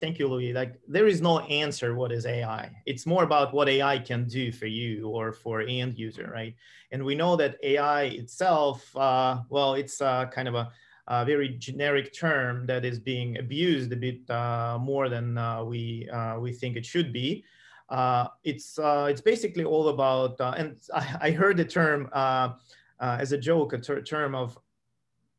Thank you, Louis. Like there is no answer what is AI. It's more about what AI can do for you or for end user, right? And we know that AI itself, uh, well, it's uh, kind of a, a, very generic term that is being abused a bit uh, more than uh, we uh, we think it should be. Uh, it's it's basically all about, and I, I, heard the term as a joke, a ter term of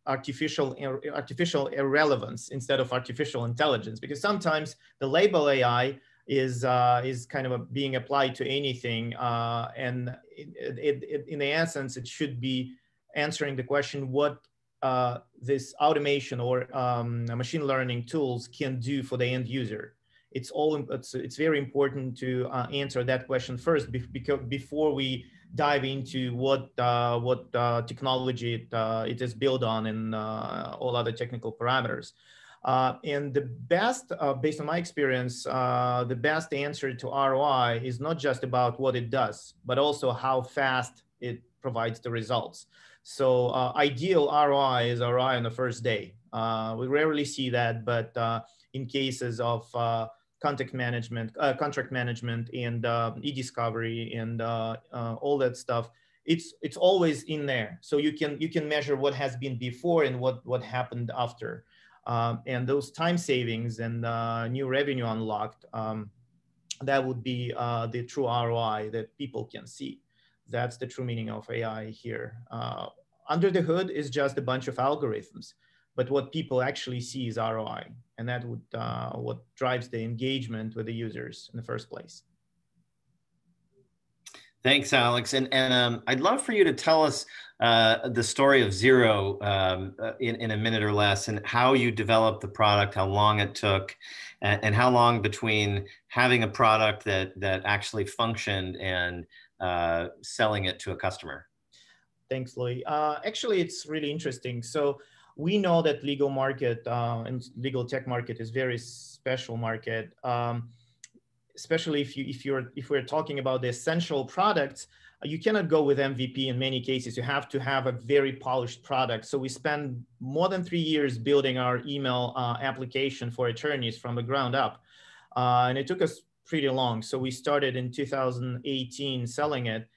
artificial artificial irrelevance instead of artificial intelligence because sometimes the label AI is uh, is kind of a, being applied to anything uh, and it, it, it, in the essence it should be answering the question what uh, this automation or um, machine learning tools can do for the end user. It's all it's, it's very important to uh, answer that question first because before we dive into what uh, what uh, technology it, uh, it is built on and uh, all other technical parameters. Uh, and the best, uh, based on my experience, the best answer to ROI is not just about what it does, but also how fast it provides the results. So ideal ROI is ROI on the first day. we rarely see that, but in cases of contact management, uh, contract management, and uh, e-discovery, and uh, uh, all that stuff. It's it's always in there, so you can you can measure what has been before and what what happened after, um, and those time savings and uh, new revenue unlocked. Um, that would be uh, the true ROI that people can see. That's the true meaning of AI here. under the hood is just a bunch of algorithms but what people actually see is ROI, and that would uh, what drives the engagement with the users in the first place. Thanks, Alex. And, and um, I'd love for you to tell us uh, the story of Zero um, uh, in, in a minute or less and how you developed the product, how long it took, and, and how long between having a product that, that actually functioned and uh, selling it to a customer. Thanks, Louis. Uh, actually, it's really interesting. So we know that legal market uh, and legal tech market is very special market, um, especially if you if you're if we're talking about the essential products. Uh, you cannot go with MVP in many cases. You have to have a very polished product. So we spend more than three years building our email uh, application for attorneys from the ground up, uh, and it took us pretty long. So we started in 2018 selling it,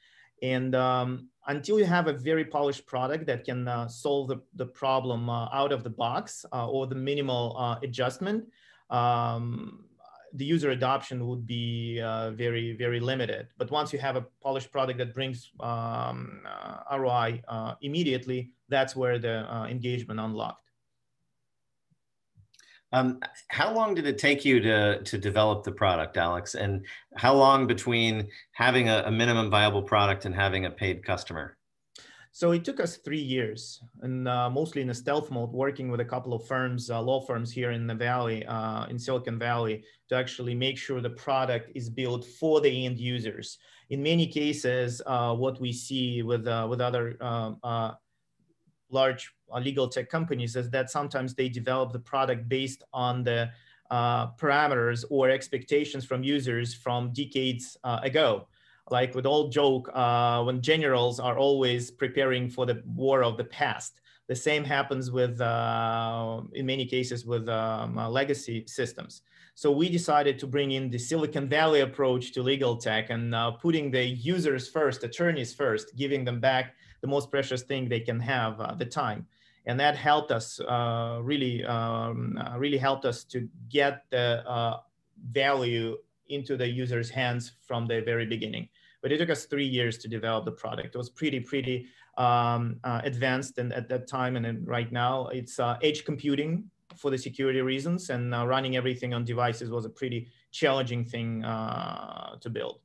and um, until you have a very polished product that can uh, solve the, the problem uh, out of the box uh, or the minimal uh, adjustment, um, the user adoption would be uh, very, very limited. But once you have a polished product that brings um, uh, ROI immediately, that's where the engagement unlocked. Um, how long did it take you to, to develop the product, Alex? And how long between having a, a, minimum viable product and having a paid customer? So it took us three years, and uh, mostly in a stealth mode, working with a couple of firms, uh, law firms here in the Valley, uh, in Silicon Valley, to actually make sure the product is built for the end users. In many cases, uh, what we see with uh, with other uh, large uh, legal tech companies is that sometimes they develop the product based on the uh, parameters or expectations from users from decades uh, ago. Like with old joke, uh, when generals are always preparing for the war of the past. The same happens with, uh, in many cases, with um, uh, legacy systems. So we decided to bring in the Silicon Valley approach to legal tech and putting the users first, attorneys first, giving them back the most precious thing they can have, the time. And that helped us uh, really um, uh, really helped us to get the uh, value into the user's hands from the very beginning. But it took us three years to develop the product. It was pretty pretty um, uh, advanced and at that time and right now it's uh, edge computing for the security reasons. And uh, running everything on devices was a pretty challenging thing to build.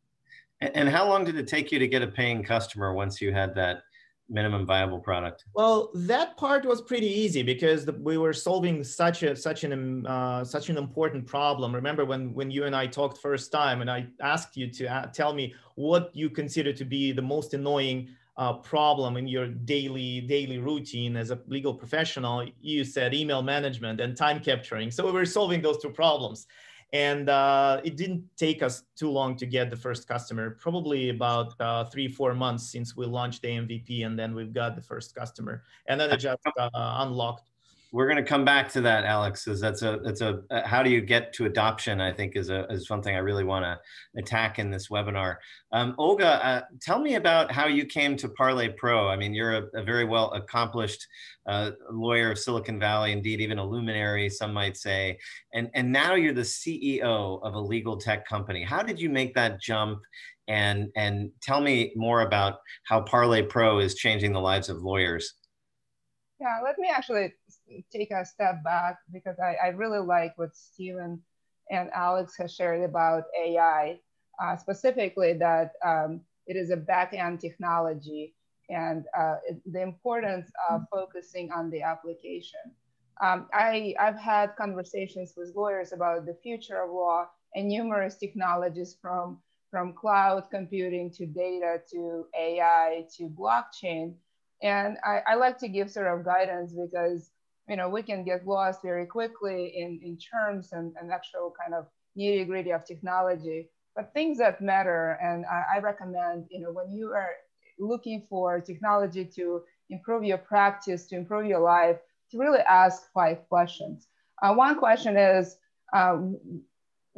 And how long did it take you to get a paying customer once you had that minimum viable product? Well, that part was pretty easy because the, we were solving such a such an uh, such an important problem. Remember when when you and I talked first time, and I asked you to uh, tell me what you consider to be the most annoying uh, problem in your daily daily routine as a legal professional. You said email management and time capturing. So we were solving those two problems. And uh, it didn't take us too long to get the first customer, probably about uh, three, four months since we launched the MVP, and then we've got the first customer. And then it just uh, unlocked. We're going to come back to that, Alex. Because that's a that's a uh, how do you get to adoption? I think is a is something I really want to attack in this webinar. Um, Olga, uh, tell me about how you came to Parley Pro. I mean, you're a, a very well accomplished uh, lawyer of Silicon Valley, indeed, even a luminary, some might say, and and now you're the CEO of a legal tech company. How did you make that jump? And and tell me more about how Parley Pro is changing the lives of lawyers. Yeah, let me actually take a step back because I, I really like what Stephen and Alex has shared about AI, uh, specifically that um, it is a back-end technology and uh, the importance of focusing on the application. Um, I, I've had conversations with lawyers about the future of law and numerous technologies from, from cloud computing to data to AI to blockchain. And I, I like to give sort of guidance because you know, we can get lost very quickly in, in terms and, and actual kind of nitty gritty of technology. But things that matter, and I, I recommend, you know, when you are looking for technology to improve your practice, to improve your life, to really ask five questions. Uh, one question is, uh,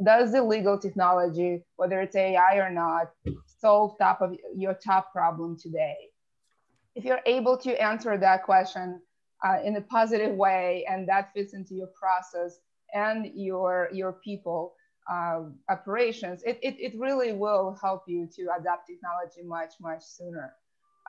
does the legal technology, whether it's AI or not, solve top of your top problem today? If you're able to answer that question uh, in a positive way and that fits into your process and your your people uh, operations it, it, it really will help you to adapt technology much much sooner.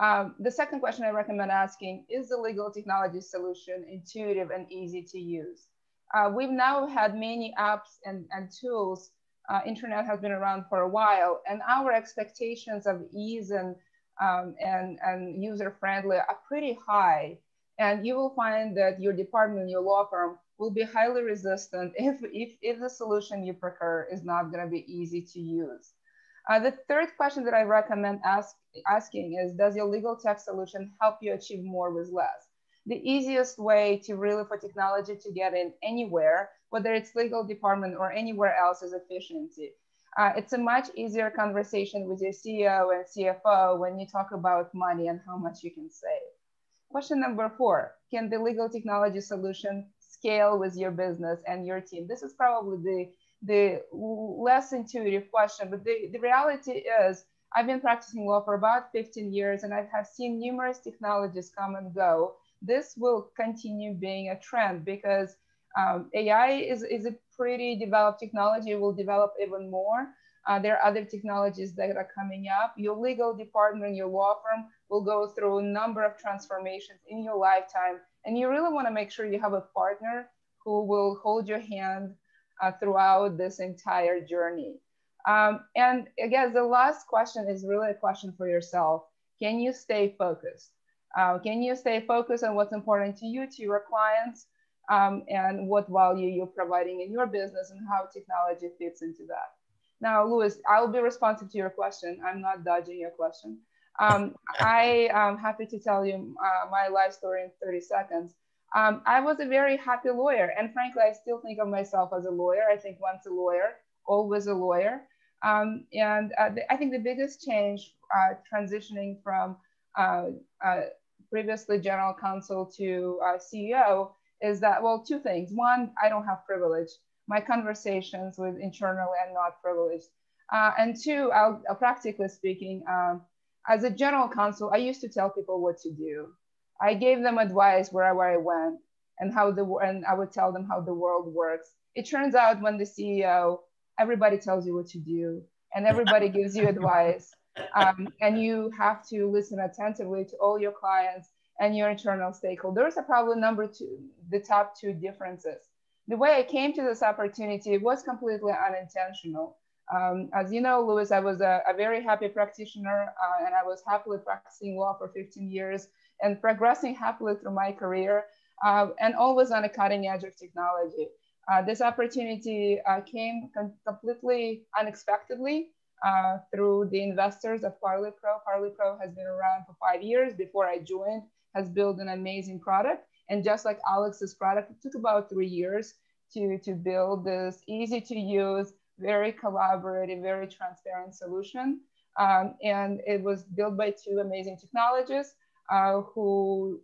Um, the second question i recommend asking is the legal technology solution intuitive and easy to use? Uh, we've now had many apps and, and tools uh, internet has been around for a while and our expectations of ease and um, and, and user friendly are pretty high and you will find that your department, your law firm will be highly resistant if, if, if the solution you procure is not going to be easy to use. Uh, the third question that I recommend ask, asking is, does your legal tech solution help you achieve more with less? The easiest way to really for technology to get in anywhere, whether it's legal department or anywhere else is efficiency. Uh, it's a much easier conversation with your CEO and CFO when you talk about money and how much you can save. Question number four, can the legal technology solution scale with your business and your team? This is probably the, the less intuitive question, but the, the reality is I've been practicing law for about 15 years and I have seen numerous technologies come and go. This will continue being a trend because um, AI is, is a pretty developed technology, it will develop even more. Uh, there are other technologies that are coming up. Your legal department, your law firm will go through a number of transformations in your lifetime. And you really want to make sure you have a partner who will hold your hand uh, throughout this entire journey. Um, and again, the last question is really a question for yourself. Can you stay focused? Uh, can you stay focused on what's important to you, to your clients, um, and what value you're providing in your business and how technology fits into that? Now, Louis, I'll be responsive to your question. I'm not dodging your question. Um, I am happy to tell you uh, my life story in 30 seconds. Um, I was a very happy lawyer, and frankly, I still think of myself as a lawyer. I think once a lawyer, always a lawyer. Um, and uh, the, I think the biggest change uh, transitioning from uh, uh, previously general counsel to uh, CEO is that, well, two things. One, I don't have privilege my conversations with internal and not privileged. Uh, and two, I'll, I'll practically speaking, um, as a general counsel, I used to tell people what to do. I gave them advice wherever I went and how the and I would tell them how the world works. It turns out when the CEO, everybody tells you what to do and everybody gives you advice. Um, and you have to listen attentively to all your clients and your internal stakeholders are probably number two, the top two differences the way I came to this opportunity was completely unintentional. Um, as you know, Louis, I was a, a very happy practitioner uh, and I was happily practicing law for 15 years and progressing happily through my career uh, and always on a cutting edge of technology. Uh, this opportunity uh, came com completely unexpectedly uh, through the investors of Parley Pro. Parley Pro has been around for five years before I joined, has built an amazing product. And just like Alex's product, it took about three years to, to build this easy to use, very collaborative, very transparent solution. Um, and it was built by two amazing technologists uh, who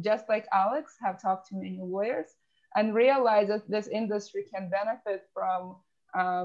just like Alex, have talked to many lawyers and realized that this industry can benefit from um,